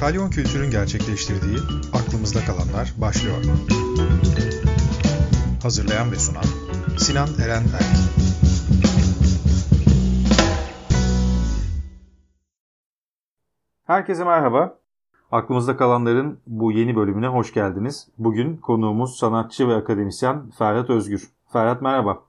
Kalyon Kültür'ün gerçekleştirdiği Aklımızda Kalanlar başlıyor. Hazırlayan ve sunan Sinan Eren Erk. Herkese merhaba. Aklımızda kalanların bu yeni bölümüne hoş geldiniz. Bugün konuğumuz sanatçı ve akademisyen Ferhat Özgür. Ferhat merhaba.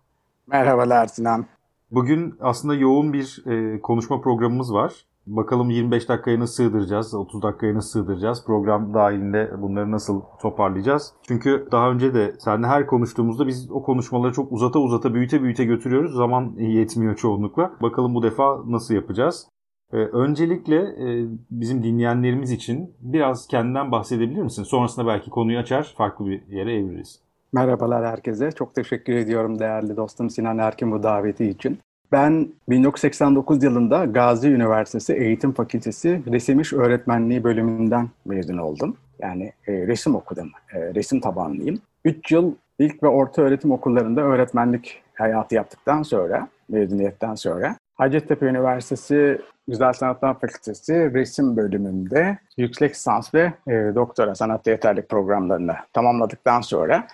Merhabalar Sinan. Bugün aslında yoğun bir e, konuşma programımız var. Bakalım 25 dakikaya nasıl sığdıracağız, 30 dakikaya nasıl sığdıracağız, program dahilinde bunları nasıl toparlayacağız. Çünkü daha önce de seninle her konuştuğumuzda biz o konuşmaları çok uzata uzata, büyüte büyüte götürüyoruz. Zaman yetmiyor çoğunlukla. Bakalım bu defa nasıl yapacağız? Ee, öncelikle e, bizim dinleyenlerimiz için biraz kendinden bahsedebilir misin? Sonrasında belki konuyu açar, farklı bir yere eviririz. Merhabalar herkese. Çok teşekkür ediyorum değerli dostum Sinan Erkin bu daveti için. Ben 1989 yılında Gazi Üniversitesi Eğitim Fakültesi Resim İş Öğretmenliği bölümünden mezun oldum. Yani e, resim okudum, e, resim tabanlıyım. 3 yıl ilk ve orta öğretim okullarında öğretmenlik hayatı yaptıktan sonra, mezuniyetten sonra Hacettepe Üniversitesi Güzel Sanatlar Fakültesi resim bölümünde yüksek lisans ve e, doktora sanat yeterlik programlarını tamamladıktan sonra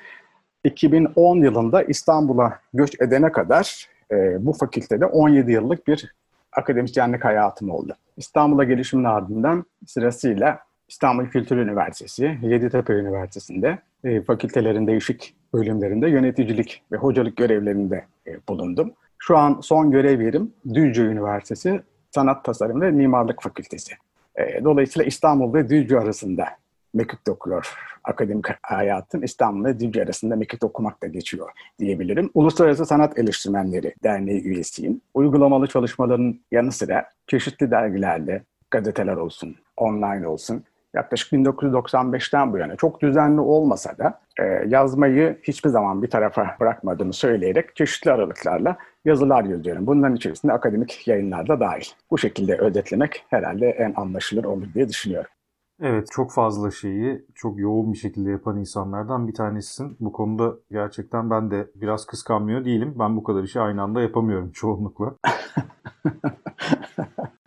2010 yılında İstanbul'a göç edene kadar e, bu fakültede 17 yıllık bir akademisyenlik hayatım oldu. İstanbul'a gelişimin ardından sırasıyla İstanbul Kültür Üniversitesi, Yeditepe Üniversitesi'nde e, fakültelerin değişik bölümlerinde yöneticilik ve hocalık görevlerinde e, bulundum. Şu an son görev yerim Düzce Üniversitesi Sanat Tasarım ve Mimarlık Fakültesi. E, dolayısıyla İstanbul ve Düzce arasında mekik okuyor. Akademik hayatım İstanbul ve arasında mekik okumakta geçiyor diyebilirim. Uluslararası Sanat Eleştirmenleri Derneği üyesiyim. Uygulamalı çalışmaların yanı sıra çeşitli dergilerde, gazeteler olsun, online olsun, yaklaşık 1995'ten bu yana çok düzenli olmasa da e, yazmayı hiçbir zaman bir tarafa bırakmadığımı söyleyerek çeşitli aralıklarla yazılar yazıyorum. Bunların içerisinde akademik yayınlar da dahil. Bu şekilde özetlemek herhalde en anlaşılır olur diye düşünüyorum. Evet çok fazla şeyi çok yoğun bir şekilde yapan insanlardan bir tanesisin. Bu konuda gerçekten ben de biraz kıskanmıyor değilim. Ben bu kadar işi aynı anda yapamıyorum çoğunlukla.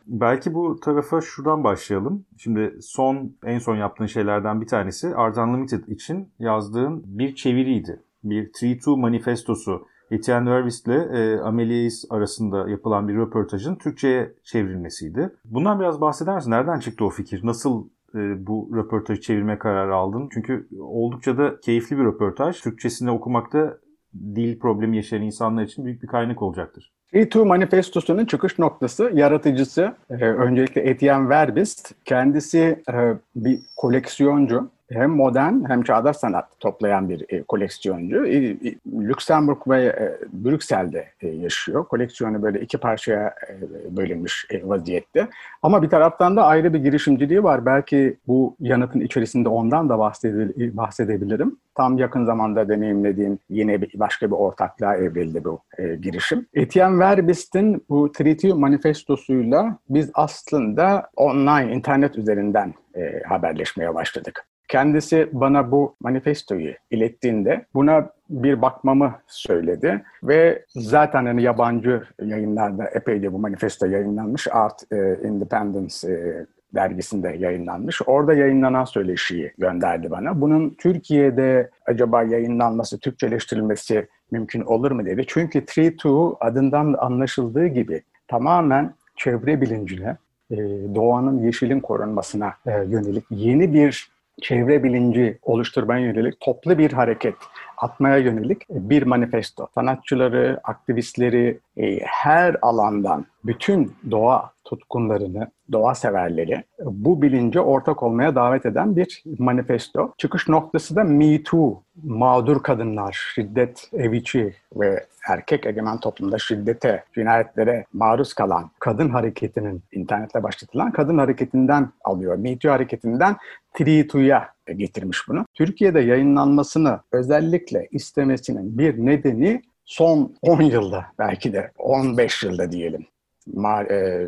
Belki bu tarafa şuradan başlayalım. Şimdi son en son yaptığın şeylerden bir tanesi Art Unlimited için yazdığın bir çeviriydi. Bir 3-2 manifestosu. Etienne Vervis ile e, Amélie arasında yapılan bir röportajın Türkçe'ye çevrilmesiydi. Bundan biraz bahseder misin? Nereden çıktı o fikir? Nasıl e, bu röportajı çevirme kararı aldın? Çünkü oldukça da keyifli bir röportaj. Türkçesini okumakta dil problemi yaşayan insanlar için büyük bir kaynak olacaktır. E2 manifestosunun çıkış noktası, yaratıcısı e, öncelikle Etienne Verbist. Kendisi e, bir koleksiyoncu hem modern hem çağdaş sanat toplayan bir e, koleksiyoncu. E, e, Lüksemburg ve e, Brüksel'de e, yaşıyor. Koleksiyonu böyle iki parçaya e, bölünmüş e, vaziyette. Ama bir taraftan da ayrı bir girişimciliği var. Belki bu yanıtın içerisinde ondan da bahsedebilirim. Tam yakın zamanda deneyimlediğim yine bir, başka bir ortaklığa evrildi bu e, girişim. Etienne Verbist'in bu Treaty manifestosuyla biz aslında online, internet üzerinden e, haberleşmeye başladık. Kendisi bana bu manifestoyu ilettiğinde buna bir bakmamı söyledi ve zaten hani yabancı yayınlarda epeyce bu manifesto yayınlanmış. Art e, Independence e, dergisinde yayınlanmış. Orada yayınlanan söyleşiyi gönderdi bana. Bunun Türkiye'de acaba yayınlanması, Türkçeleştirilmesi mümkün olur mu dedi. Çünkü Tree Two adından anlaşıldığı gibi tamamen çevre bilincine, e, doğanın, yeşilin korunmasına yönelik yeni bir çevre bilinci oluşturmaya yönelik toplu bir hareket atmaya yönelik bir manifesto. Sanatçıları, aktivistleri e, her alandan bütün doğa tutkunlarını, doğa severleri bu bilince ortak olmaya davet eden bir manifesto. Çıkış noktası da Me Too, mağdur kadınlar, şiddet evici ve erkek egemen toplumda şiddete, cinayetlere maruz kalan kadın hareketinin, internetle başlatılan kadın hareketinden alıyor. Me Too hareketinden Tritu'ya getirmiş bunu. Türkiye'de yayınlanmasını özellikle istemesinin bir nedeni son 10 yılda belki de 15 yılda diyelim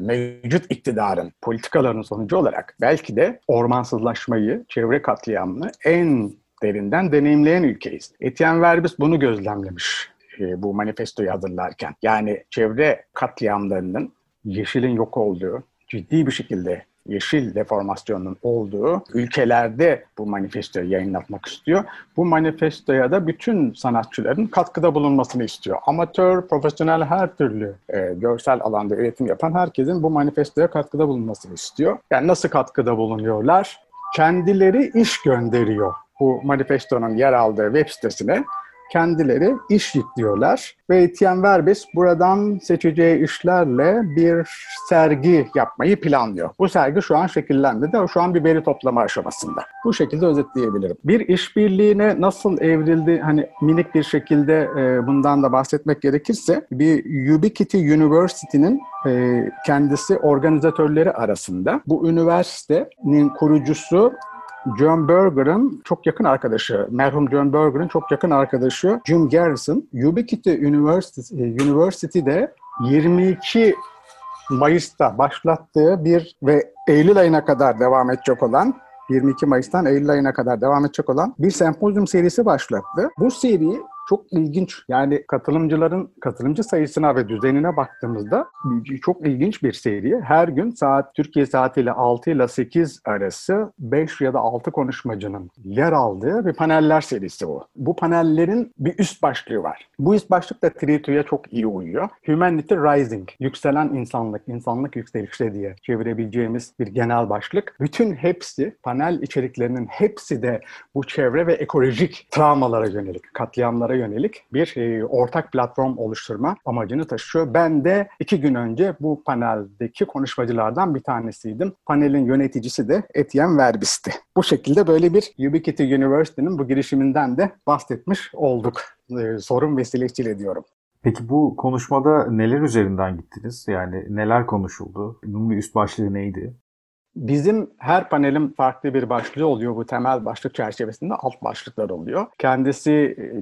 mevcut iktidarın politikalarının sonucu olarak belki de ormansızlaşmayı, çevre katliamını en derinden deneyimleyen ülkeyiz. Etienne Verbis bunu gözlemlemiş e, bu manifestoyu hazırlarken. Yani çevre katliamlarının yeşilin yok olduğu, ciddi bir şekilde yeşil deformasyonun olduğu ülkelerde bu manifestoyu yayınlatmak istiyor. Bu manifestoya da bütün sanatçıların katkıda bulunmasını istiyor. Amatör, profesyonel her türlü e, görsel alanda üretim yapan herkesin bu manifestoya katkıda bulunmasını istiyor. Yani nasıl katkıda bulunuyorlar? Kendileri iş gönderiyor bu manifestonun yer aldığı web sitesine kendileri iş yüklüyorlar ve Etienne Verbis buradan seçeceği işlerle bir sergi yapmayı planlıyor. Bu sergi şu an şekillendi de şu an bir veri toplama aşamasında. Bu şekilde özetleyebilirim. Bir işbirliğine nasıl evrildi hani minik bir şekilde e, bundan da bahsetmek gerekirse bir Ubiquity University'nin e, kendisi organizatörleri arasında bu üniversitenin kurucusu John Berger'ın çok yakın arkadaşı, merhum John Berger'ın çok yakın arkadaşı Jim Garrison, Ubiquity University, e, University'de 22 Mayıs'ta başlattığı bir ve Eylül ayına kadar devam edecek olan 22 Mayıs'tan Eylül ayına kadar devam edecek olan bir sempozyum serisi başlattı. Bu seri çok ilginç. Yani katılımcıların katılımcı sayısına ve düzenine baktığımızda çok ilginç bir seri. Her gün saat Türkiye saatiyle 6 ile 8 arası 5 ya da 6 konuşmacının yer aldığı bir paneller serisi bu. Bu panellerin bir üst başlığı var. Bu üst başlık da Trito'ya çok iyi uyuyor. Humanity Rising, yükselen insanlık, insanlık yükselişte diye çevirebileceğimiz bir genel başlık. Bütün hepsi, panel içeriklerinin hepsi de bu çevre ve ekolojik travmalara yönelik, katliamlara yönelik bir e, ortak platform oluşturma amacını taşıyor. Ben de iki gün önce bu paneldeki konuşmacılardan bir tanesiydim. Panelin yöneticisi de Etienne Verbis'ti. Bu şekilde böyle bir Ubiquity University'nin bu girişiminden de bahsetmiş olduk. E, sorun vesilesiyle diyorum. Peki bu konuşmada neler üzerinden gittiniz? Yani neler konuşuldu? Bunun bir üst başlığı neydi? Bizim her panelin farklı bir başlığı oluyor. Bu temel başlık çerçevesinde alt başlıklar oluyor. Kendisi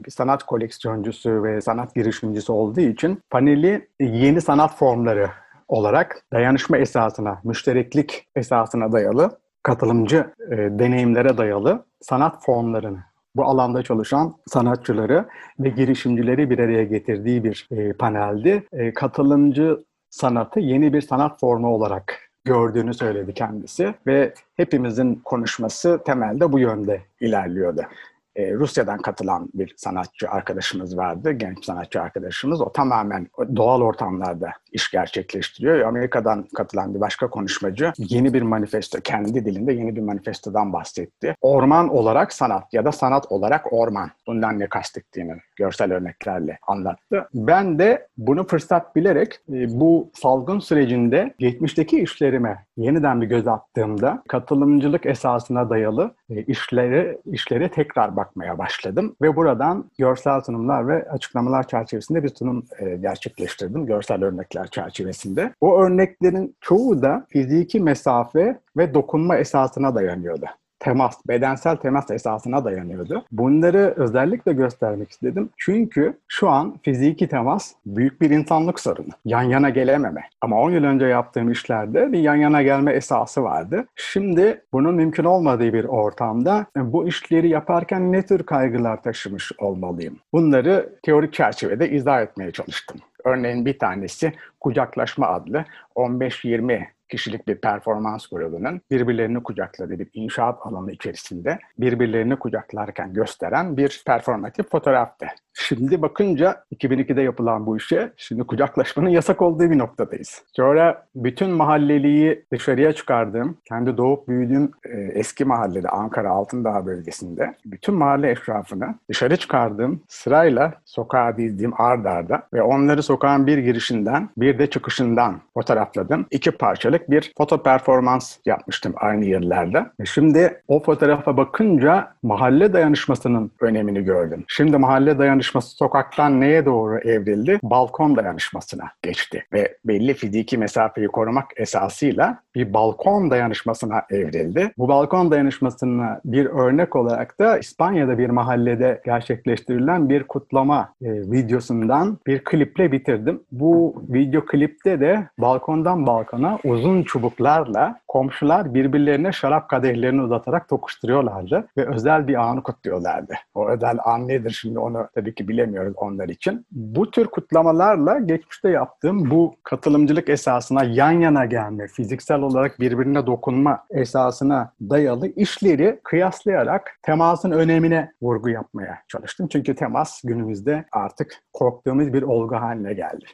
e, sanat koleksiyoncusu ve sanat girişimcisi olduğu için paneli yeni sanat formları olarak dayanışma esasına, müştereklik esasına dayalı, katılımcı e, deneyimlere dayalı sanat formlarını bu alanda çalışan sanatçıları ve girişimcileri bir araya getirdiği bir e, paneldi. E, katılımcı sanatı yeni bir sanat formu olarak gördüğünü söyledi kendisi ve hepimizin konuşması temelde bu yönde ilerliyordu e, Rusya'dan katılan bir sanatçı arkadaşımız vardı, genç sanatçı arkadaşımız. O tamamen doğal ortamlarda iş gerçekleştiriyor. Amerika'dan katılan bir başka konuşmacı yeni bir manifesto, kendi dilinde yeni bir manifestodan bahsetti. Orman olarak sanat ya da sanat olarak orman. Bundan ne kastettiğini görsel örneklerle anlattı. Ben de bunu fırsat bilerek e, bu salgın sürecinde geçmişteki işlerime yeniden bir göz attığımda katılımcılık esasına dayalı e, işleri tekrar bakmaya başladım ve buradan görsel sunumlar ve açıklamalar çerçevesinde bir sunum e, gerçekleştirdim görsel örnekler çerçevesinde. O örneklerin çoğu da fiziki mesafe ve dokunma esasına dayanıyordu temas, bedensel temas esasına dayanıyordu. Bunları özellikle göstermek istedim. Çünkü şu an fiziki temas büyük bir insanlık sorunu. Yan yana gelememe. Ama 10 yıl önce yaptığım işlerde bir yan yana gelme esası vardı. Şimdi bunun mümkün olmadığı bir ortamda bu işleri yaparken ne tür kaygılar taşımış olmalıyım? Bunları teorik çerçevede izah etmeye çalıştım. Örneğin bir tanesi kucaklaşma adlı 15-20 kişilik bir performans grubunun birbirlerini kucakladığı bir inşaat alanı içerisinde birbirlerini kucaklarken gösteren bir performatif fotoğraftı. Şimdi bakınca 2002'de yapılan bu işe şimdi kucaklaşmanın yasak olduğu bir noktadayız. Sonra bütün mahalleliği dışarıya çıkardığım, kendi doğup büyüdüğüm e, eski mahallede Ankara Altındağ bölgesinde bütün mahalle eşrafını dışarı çıkardığım sırayla sokağa dizdiğim ard arda ve onları sokağın bir girişinden bir de çıkışından fotoğrafladım. İki parçalık bir foto performans yapmıştım aynı yıllarda. E şimdi o fotoğrafa bakınca mahalle dayanışmasının önemini gördüm. Şimdi mahalle dayanışması dayanışması sokaktan neye doğru evrildi? Balkon dayanışmasına geçti ve belli fiziki mesafeyi korumak esasıyla bir balkon dayanışmasına evrildi. Bu balkon dayanışmasına bir örnek olarak da İspanya'da bir mahallede gerçekleştirilen bir kutlama e, videosundan bir kliple bitirdim. Bu video klipte de balkondan balkona uzun çubuklarla komşular birbirlerine şarap kadehlerini uzatarak tokuşturuyorlardı ve özel bir anı kutluyorlardı. O özel an nedir şimdi onu tabii ki bilemiyoruz onlar için. Bu tür kutlamalarla geçmişte yaptığım bu katılımcılık esasına yan yana gelme, fiziksel olarak birbirine dokunma esasına dayalı işleri kıyaslayarak temasın önemine vurgu yapmaya çalıştım. Çünkü temas günümüzde artık korktuğumuz bir olgu haline geldi.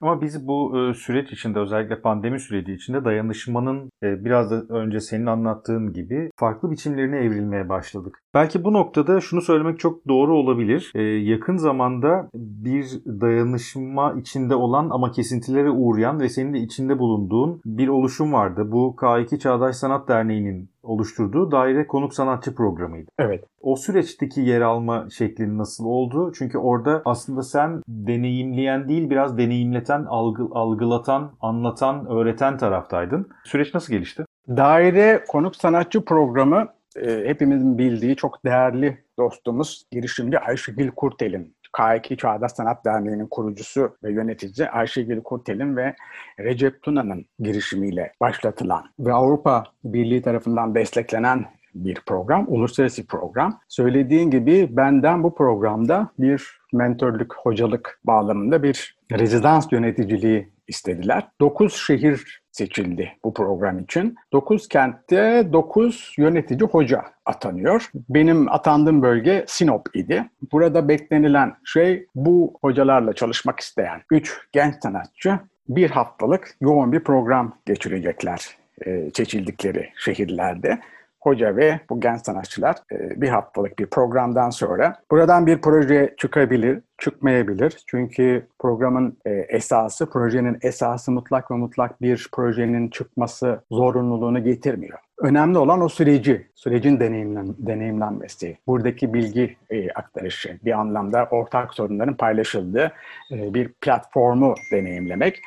Ama biz bu e, süreç içinde özellikle pandemi süreci içinde dayanışmanın e, biraz da önce senin anlattığın gibi farklı biçimlerine evrilmeye başladık. Belki bu noktada şunu söylemek çok doğru olabilir. E, yakın zamanda bir dayanışma içinde olan ama kesintilere uğrayan ve senin de içinde bulunduğun bir oluşum vardı. Bu K2 Çağdaş Sanat Derneği'nin oluşturduğu daire konuk sanatçı programıydı. Evet. O süreçteki yer alma şeklin nasıl oldu? Çünkü orada aslında sen deneyimleyen değil biraz deneyimleten, algı, algılatan, anlatan, öğreten taraftaydın. Süreç nasıl gelişti? Daire konuk sanatçı programı e, hepimizin bildiği çok değerli dostumuz girişimci Ayşegül Kurtel'in K2 Çağdaş Sanat Derneği'nin kurucusu ve yöneticisi Ayşegül Kurtel'in ve Recep Tuna'nın girişimiyle başlatılan ve Avrupa Birliği tarafından desteklenen bir program, uluslararası program. Söylediğin gibi benden bu programda bir mentorluk, hocalık bağlamında bir rezidans yöneticiliği istediler. 9 şehir seçildi bu program için. 9 kentte 9 yönetici hoca atanıyor. Benim atandığım bölge Sinop idi. Burada beklenilen şey bu hocalarla çalışmak isteyen 3 genç sanatçı bir haftalık yoğun bir program geçirecekler e, seçildikleri şehirlerde hoca ve bu genç sanatçılar e, bir haftalık bir programdan sonra buradan bir proje çıkabilir, çıkmayabilir. Çünkü programın e, esası, projenin esası mutlak ve mutlak bir projenin çıkması zorunluluğunu getirmiyor. Önemli olan o süreci, sürecin deneyimlen, deneyimlenmesi, buradaki bilgi e, aktarışı, bir anlamda ortak sorunların paylaşıldığı bir platformu deneyimlemek.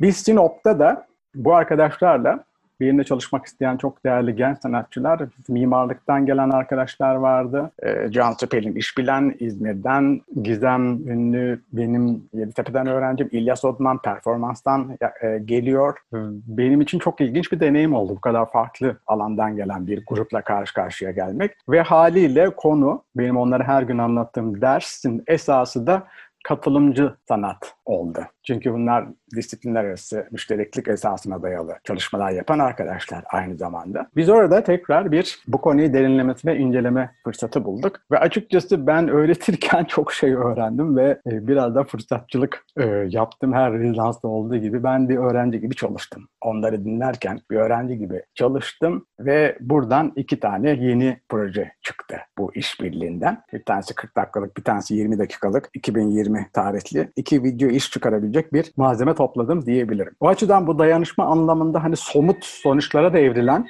Biz Sinop'ta da bu arkadaşlarla birinde çalışmak isteyen çok değerli genç sanatçılar, mimarlıktan gelen arkadaşlar vardı. E, Can Tepel'in iş bilen İzmir'den, Gizem Ünlü benim Yeditepe'den öğrencim, İlyas Odman performanstan e, geliyor. Benim için çok ilginç bir deneyim oldu bu kadar farklı alandan gelen bir grupla karşı karşıya gelmek. Ve haliyle konu, benim onlara her gün anlattığım dersin esası da katılımcı sanat oldu. Çünkü bunlar disiplinler arası müştereklik esasına dayalı çalışmalar yapan arkadaşlar aynı zamanda. Biz orada tekrar bir bu konuyu derinlemesi ve inceleme fırsatı bulduk. Ve açıkçası ben öğretirken çok şey öğrendim ve e, biraz da fırsatçılık e, yaptım. Her rezidansta olduğu gibi ben bir öğrenci gibi çalıştım. Onları dinlerken bir öğrenci gibi çalıştım ve buradan iki tane yeni proje çıktı bu işbirliğinden. Bir tanesi 40 dakikalık, bir tanesi 20 dakikalık 2020 tarihli iki video iş çıkarabilecek bir malzeme topladım diyebilirim. O açıdan bu dayanışma anlamında hani somut sonuçlara da evrilen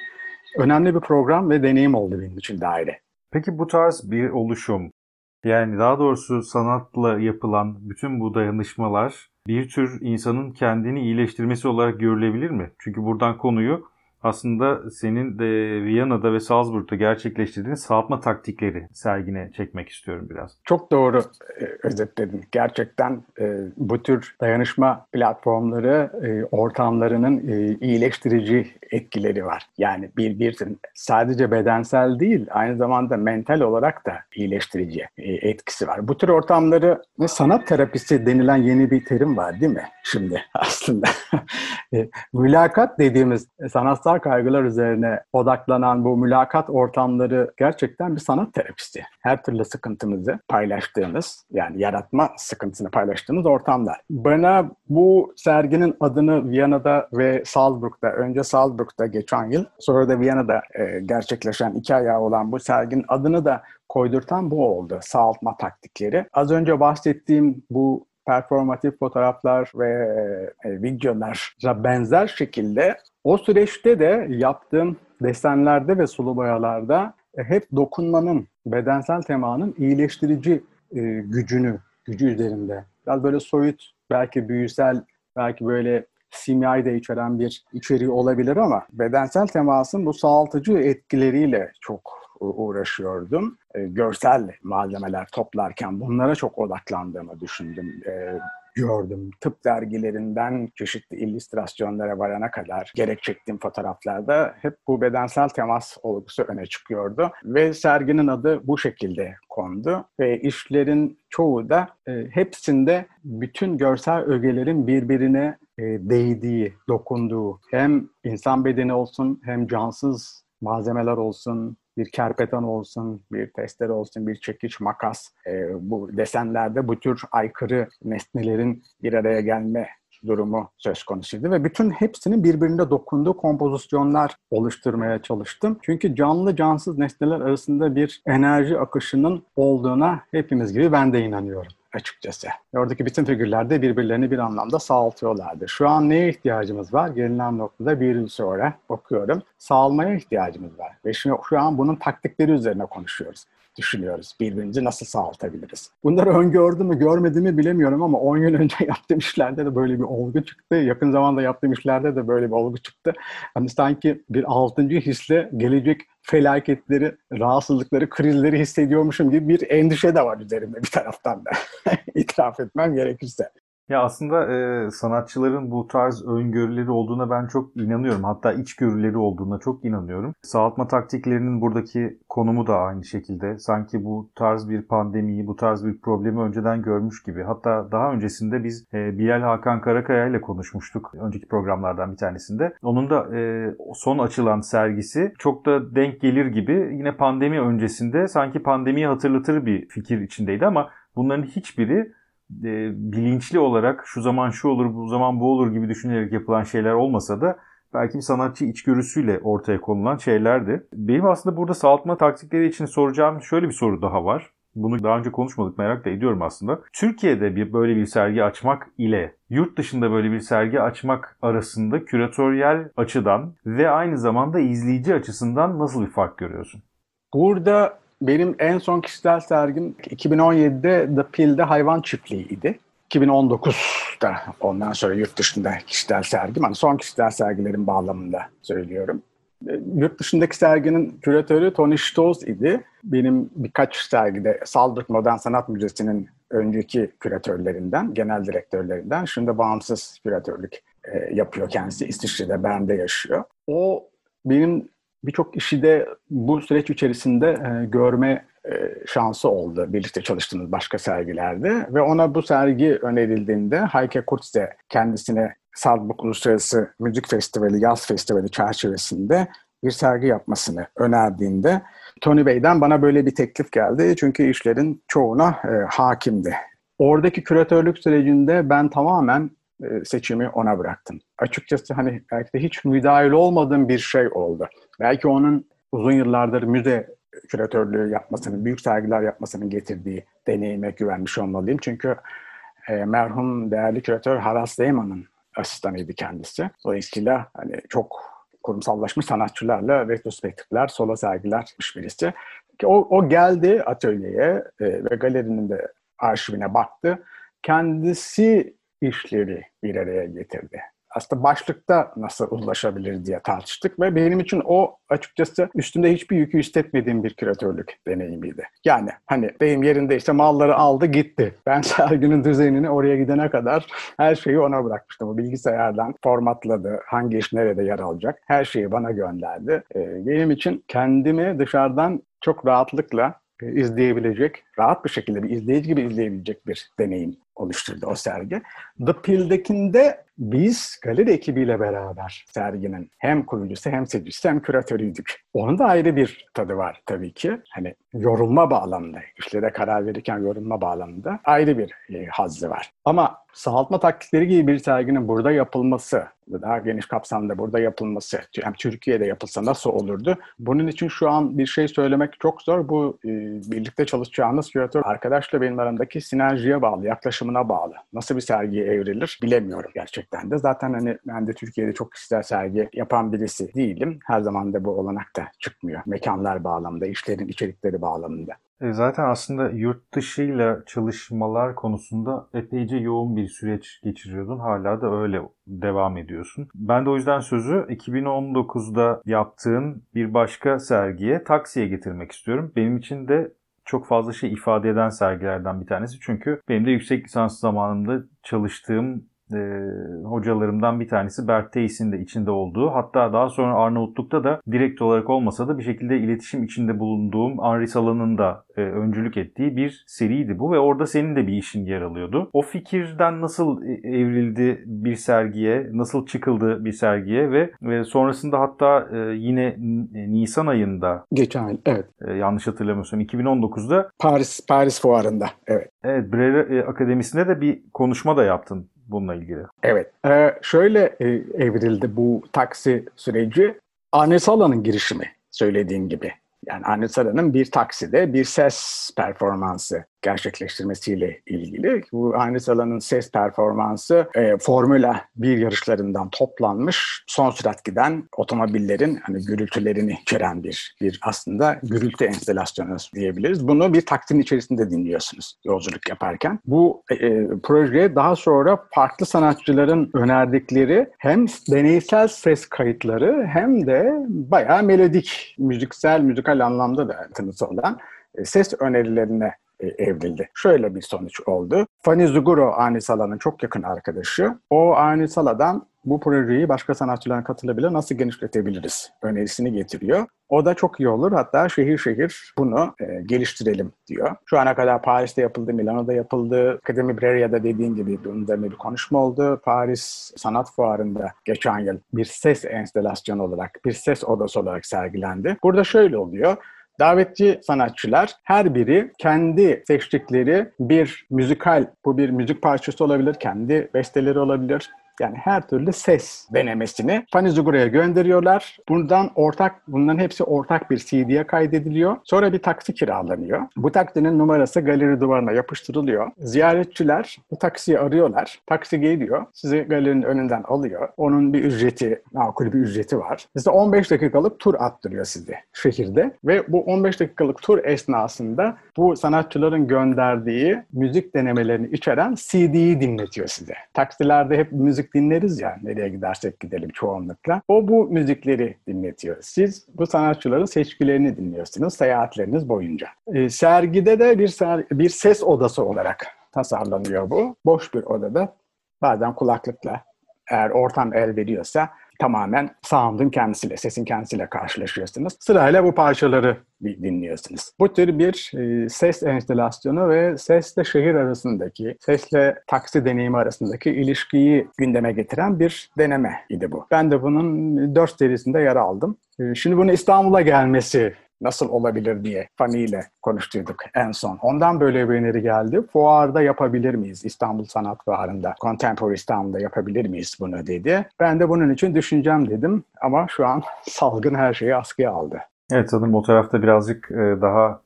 önemli bir program ve deneyim oldu benim için daire. Peki bu tarz bir oluşum yani daha doğrusu sanatla yapılan bütün bu dayanışmalar bir tür insanın kendini iyileştirmesi olarak görülebilir mi? Çünkü buradan konuyu aslında senin de Viyana'da ve Salzburg'da gerçekleştirdiğin sağaltma taktikleri sergine çekmek istiyorum biraz. Çok doğru e, özetledin. Gerçekten e, bu tür dayanışma platformları e, ortamlarının e, iyileştirici etkileri var. Yani bir bir sadece bedensel değil aynı zamanda mental olarak da iyileştirici e, etkisi var. Bu tür ortamları ve sanat terapisi denilen yeni bir terim var değil mi şimdi aslında? e, mülakat dediğimiz sanatsal toplumsal kaygılar üzerine odaklanan bu mülakat ortamları gerçekten bir sanat terapisi. Her türlü sıkıntımızı paylaştığımız, yani yaratma sıkıntısını paylaştığımız ortamlar. Bana bu serginin adını Viyana'da ve Salzburg'da, önce Salzburg'da geçen yıl, sonra da Viyana'da e, gerçekleşen iki ayağı olan bu serginin adını da koydurtan bu oldu. Sağaltma taktikleri. Az önce bahsettiğim bu performatif fotoğraflar ve e, benzer şekilde o süreçte de yaptığım desenlerde ve sulu boyalarda e, hep dokunmanın, bedensel temanın iyileştirici e, gücünü, gücü üzerinde. Biraz böyle soyut, belki büyüsel, belki böyle simyayı da içeren bir içeriği olabilir ama bedensel temasın bu sağaltıcı etkileriyle çok uğraşıyordum. E, görsel malzemeler toplarken bunlara çok odaklandığımı düşündüm. E, gördüm. Tıp dergilerinden çeşitli illüstrasyonlara varana kadar gerek çektiğim fotoğraflarda hep bu bedensel temas olgusu öne çıkıyordu. Ve serginin adı bu şekilde kondu. Ve işlerin çoğu da e, hepsinde bütün görsel ögelerin birbirine e, değdiği, dokunduğu hem insan bedeni olsun hem cansız malzemeler olsun, bir kerpetan olsun, bir testere olsun, bir çekiç, makas, e, bu desenlerde bu tür aykırı nesnelerin bir araya gelme durumu söz konusuydu ve bütün hepsinin birbirine dokunduğu kompozisyonlar oluşturmaya çalıştım. Çünkü canlı cansız nesneler arasında bir enerji akışının olduğuna hepimiz gibi ben de inanıyorum açıkçası. Oradaki bütün figürler de birbirlerini bir anlamda sağaltıyorlardı. Şu an neye ihtiyacımız var? Gelinen noktada bir yıl sonra bakıyorum. Sağalmaya ihtiyacımız var. Ve şimdi şu an bunun taktikleri üzerine konuşuyoruz düşünüyoruz. Birbirimizi nasıl sağaltabiliriz? Bunları öngördü mü görmedi mi bilemiyorum ama 10 yıl önce yaptığım işlerde de böyle bir olgu çıktı. Yakın zamanda yaptığım işlerde de böyle bir olgu çıktı. Hani sanki bir altıncı hisle gelecek felaketleri, rahatsızlıkları, krizleri hissediyormuşum gibi bir endişe de var üzerimde bir taraftan da. İtiraf etmem gerekirse. Ya aslında e, sanatçıların bu tarz öngörüleri olduğuna ben çok inanıyorum. Hatta içgörüleri olduğuna çok inanıyorum. Sağaltma taktiklerinin buradaki konumu da aynı şekilde. Sanki bu tarz bir pandemiyi, bu tarz bir problemi önceden görmüş gibi. Hatta daha öncesinde biz e, Bilal Hakan Karakaya ile konuşmuştuk. Önceki programlardan bir tanesinde. Onun da e, son açılan sergisi çok da denk gelir gibi yine pandemi öncesinde sanki pandemiyi hatırlatır bir fikir içindeydi ama bunların hiçbiri e, bilinçli olarak şu zaman şu olur, bu zaman bu olur gibi düşünerek yapılan şeyler olmasa da belki bir sanatçı içgörüsüyle ortaya konulan şeylerdi. Benim aslında burada sağaltma taktikleri için soracağım şöyle bir soru daha var. Bunu daha önce konuşmadık merak da ediyorum aslında. Türkiye'de bir böyle bir sergi açmak ile yurt dışında böyle bir sergi açmak arasında küratöryel açıdan ve aynı zamanda izleyici açısından nasıl bir fark görüyorsun? Burada benim en son kişisel sergim 2017'de The Pill'de hayvan çiftliğiydi. 2019'da ondan sonra yurt dışında kişisel sergim. Hani son kişisel sergilerin bağlamında söylüyorum. E, yurt dışındaki serginin küratörü Tony Stoss idi. Benim birkaç sergide Saldırk Modern Sanat Müzesi'nin önceki küratörlerinden, genel direktörlerinden. Şimdi bağımsız küratörlük e, yapıyor kendisi. İsviçre'de, Bern'de yaşıyor. O benim birçok işi de bu süreç içerisinde e, görme e, şansı oldu birlikte çalıştığımız başka sergilerde ve ona bu sergi önerildiğinde Heike Kurtze kendisine Salzburg Uluslararası Müzik Festivali, Yaz Festivali çerçevesinde bir sergi yapmasını önerdiğinde Tony Bey'den bana böyle bir teklif geldi. Çünkü işlerin çoğuna e, hakimdi. Oradaki küratörlük sürecinde ben tamamen e, seçimi ona bıraktım. Açıkçası hani belki de hiç müdahil olmadığım bir şey oldu. Belki onun uzun yıllardır müze küratörlüğü yapmasının, büyük sergiler yapmasının getirdiği deneyime güvenmiş olmalıyım. Çünkü e, merhum değerli küratör Haras Lehmann'ın asistanıydı kendisi. Dolayısıyla hani çok kurumsallaşmış sanatçılarla retrospektifler, solo sergiler birisi. O, o geldi atölyeye e, ve galerinin de arşivine baktı. Kendisi işleri bir araya getirdi. Aslında başlıkta nasıl ulaşabilir diye tartıştık ve benim için o açıkçası üstünde hiçbir yükü hissetmediğim bir küratörlük deneyimiydi. Yani hani deyim yerinde işte malları aldı gitti. Ben serginin düzenini oraya gidene kadar her şeyi ona bırakmıştım. O bilgisayardan formatladı, hangi iş nerede yer alacak her şeyi bana gönderdi. Ee, benim için kendimi dışarıdan çok rahatlıkla e, izleyebilecek, rahat bir şekilde bir izleyici gibi izleyebilecek bir deneyim oluşturdu o sergi. The Pill'dekinde biz galeri ekibiyle beraber serginin hem kurucusu hem seyircisi hem küratörüydük. Onun da ayrı bir tadı var tabii ki. Hani yorulma bağlamında, işlere karar verirken yorulma bağlamında ayrı bir e, hazzı var. Ama sağaltma taktikleri gibi bir serginin burada yapılması, daha geniş kapsamda burada yapılması, hem Türkiye'de yapılsa nasıl olurdu? Bunun için şu an bir şey söylemek çok zor. Bu e, birlikte çalışacağımız küratör arkadaşla benim aramdaki sinerjiye bağlı, yaklaşımına bağlı. Nasıl bir sergiye evrilir bilemiyorum gerçekten de. Zaten hani ben de Türkiye'de çok kişisel sergi yapan birisi değilim. Her zaman da bu olanak da çıkmıyor. Mekanlar bağlamında, işlerin içerikleri bağlamında. E, zaten aslında yurt dışıyla çalışmalar konusunda epeyce yoğun bir süreç geçiriyordun. Hala da öyle devam ediyorsun. Ben de o yüzden sözü 2019'da yaptığın bir başka sergiye taksiye getirmek istiyorum. Benim için de çok fazla şey ifade eden sergilerden bir tanesi. Çünkü benim de yüksek lisans zamanında çalıştığım e, hocalarımdan bir tanesi Bert Teis'in de içinde olduğu hatta daha sonra Arnavutluk'ta da direkt olarak olmasa da bir şekilde iletişim içinde bulunduğum Henri Sala'nın da e, öncülük ettiği bir seriydi bu ve orada senin de bir işin yer alıyordu. O fikirden nasıl e, evrildi bir sergiye, nasıl çıkıldı bir sergiye ve, ve sonrasında hatta e, yine e, Nisan ayında geçen yıl evet. E, yanlış hatırlamıyorsam 2019'da Paris Paris fuarında evet. Evet Brera Akademisi'nde de bir konuşma da yaptın bununla ilgili. Evet. Ee, şöyle e, evrildi bu taksi süreci. Arne Sala'nın girişimi söylediğin gibi. Yani Arne Sala'nın bir takside bir ses performansı gerçekleştirmesiyle ilgili. Bu aynı Sala'nın ses performansı e, Formula 1 yarışlarından toplanmış son sürat giden otomobillerin hani gürültülerini içeren bir bir aslında gürültü enstalasyonu diyebiliriz. Bunu bir takdim içerisinde dinliyorsunuz yolculuk yaparken. Bu e, e, projeye daha sonra farklı sanatçıların önerdikleri hem deneysel ses kayıtları hem de bayağı melodik, müziksel, müzikal anlamda da tanısı olan e, ses önerilerine evrildi. Şöyle bir sonuç oldu. Fanny Zuguro Ani Sala'nın çok yakın arkadaşı. O Ani Sala'dan bu projeyi başka sanatçıların katılabilir nasıl genişletebiliriz önerisini getiriyor. O da çok iyi olur. Hatta şehir şehir bunu e, geliştirelim diyor. Şu ana kadar Paris'te yapıldı, Milano'da yapıldı. Akademi Breria'da dediğin gibi bunun bir konuşma oldu. Paris Sanat Fuarı'nda geçen yıl bir ses enstalasyonu olarak, bir ses odası olarak sergilendi. Burada şöyle oluyor. Davetçi sanatçılar her biri kendi seçtikleri bir müzikal, bu bir müzik parçası olabilir, kendi besteleri olabilir, yani her türlü ses denemesini Fanny Zugura'ya gönderiyorlar. Bundan ortak, bunların hepsi ortak bir CD'ye kaydediliyor. Sonra bir taksi kiralanıyor. Bu taksinin numarası galeri duvarına yapıştırılıyor. Ziyaretçiler bu taksiyi arıyorlar. Taksi geliyor. Sizi galerinin önünden alıyor. Onun bir ücreti, makul bir ücreti var. Size 15 dakikalık tur attırıyor sizi şehirde. Ve bu 15 dakikalık tur esnasında bu sanatçıların gönderdiği müzik denemelerini içeren CD'yi dinletiyor size. Taksilerde hep müzik müzik dinleriz ya nereye gidersek gidelim çoğunlukla. O bu müzikleri dinletiyor. Siz bu sanatçıların seçkilerini dinliyorsunuz seyahatleriniz boyunca. E, sergide de bir, ser, bir ses odası olarak tasarlanıyor bu. Boş bir odada bazen kulaklıkla eğer ortam el veriyorsa tamamen sound'un kendisiyle, sesin kendisiyle karşılaşıyorsunuz. Sırayla bu parçaları dinliyorsunuz. Bu tür bir e, ses enstalasyonu ve sesle şehir arasındaki, sesle taksi deneyimi arasındaki ilişkiyi gündeme getiren bir deneme idi bu. Ben de bunun dört serisinde yer aldım. E, şimdi bunu İstanbul'a gelmesi nasıl olabilir diye Fanny ile konuştuyduk en son. Ondan böyle bir öneri geldi. Fuarda yapabilir miyiz? İstanbul Sanat Fuarı'nda, Contemporary İstanbul'da yapabilir miyiz bunu dedi. Ben de bunun için düşüneceğim dedim ama şu an salgın her şeyi askıya aldı. Evet sanırım o tarafta birazcık e, daha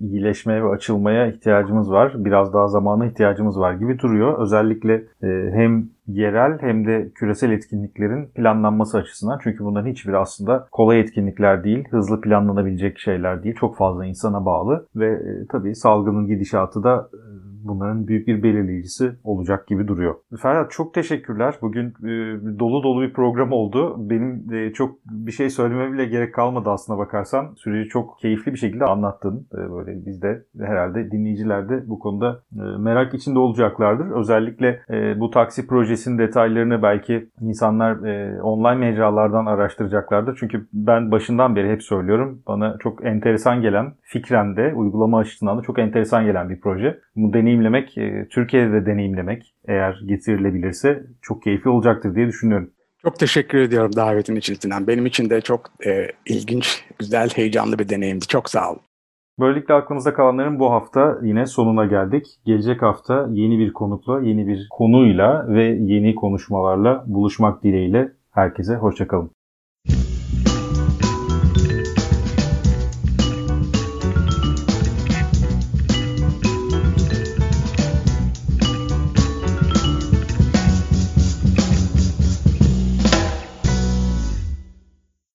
iyileşmeye ve açılmaya ihtiyacımız var. Biraz daha zamana ihtiyacımız var gibi duruyor. Özellikle e, hem yerel hem de küresel etkinliklerin planlanması açısından. Çünkü bunların hiçbiri aslında kolay etkinlikler değil, hızlı planlanabilecek şeyler değil. Çok fazla insana bağlı ve tabii salgının gidişatı da bunların büyük bir belirleyicisi olacak gibi duruyor. Ferhat çok teşekkürler. Bugün e, dolu dolu bir program oldu. Benim e, çok bir şey söylememe bile gerek kalmadı aslına bakarsan. Süreci çok keyifli bir şekilde anlattın. E, böyle biz de herhalde dinleyiciler de bu konuda e, merak içinde olacaklardır. Özellikle e, bu taksi projesinin detaylarını belki insanlar e, online mecralardan araştıracaklardır. Çünkü ben başından beri hep söylüyorum. Bana çok enteresan gelen fikren de uygulama açısından da çok enteresan gelen bir proje. Bu deneyim deneyimlemek, e, Türkiye'de de deneyimlemek eğer getirilebilirse çok keyifli olacaktır diye düşünüyorum. Çok teşekkür ediyorum davetin için Sinan. Benim için de çok e, ilginç, güzel, heyecanlı bir deneyimdi. Çok sağ ol. Böylelikle aklınızda kalanların bu hafta yine sonuna geldik. Gelecek hafta yeni bir konukla, yeni bir konuyla ve yeni konuşmalarla buluşmak dileğiyle herkese hoşçakalın.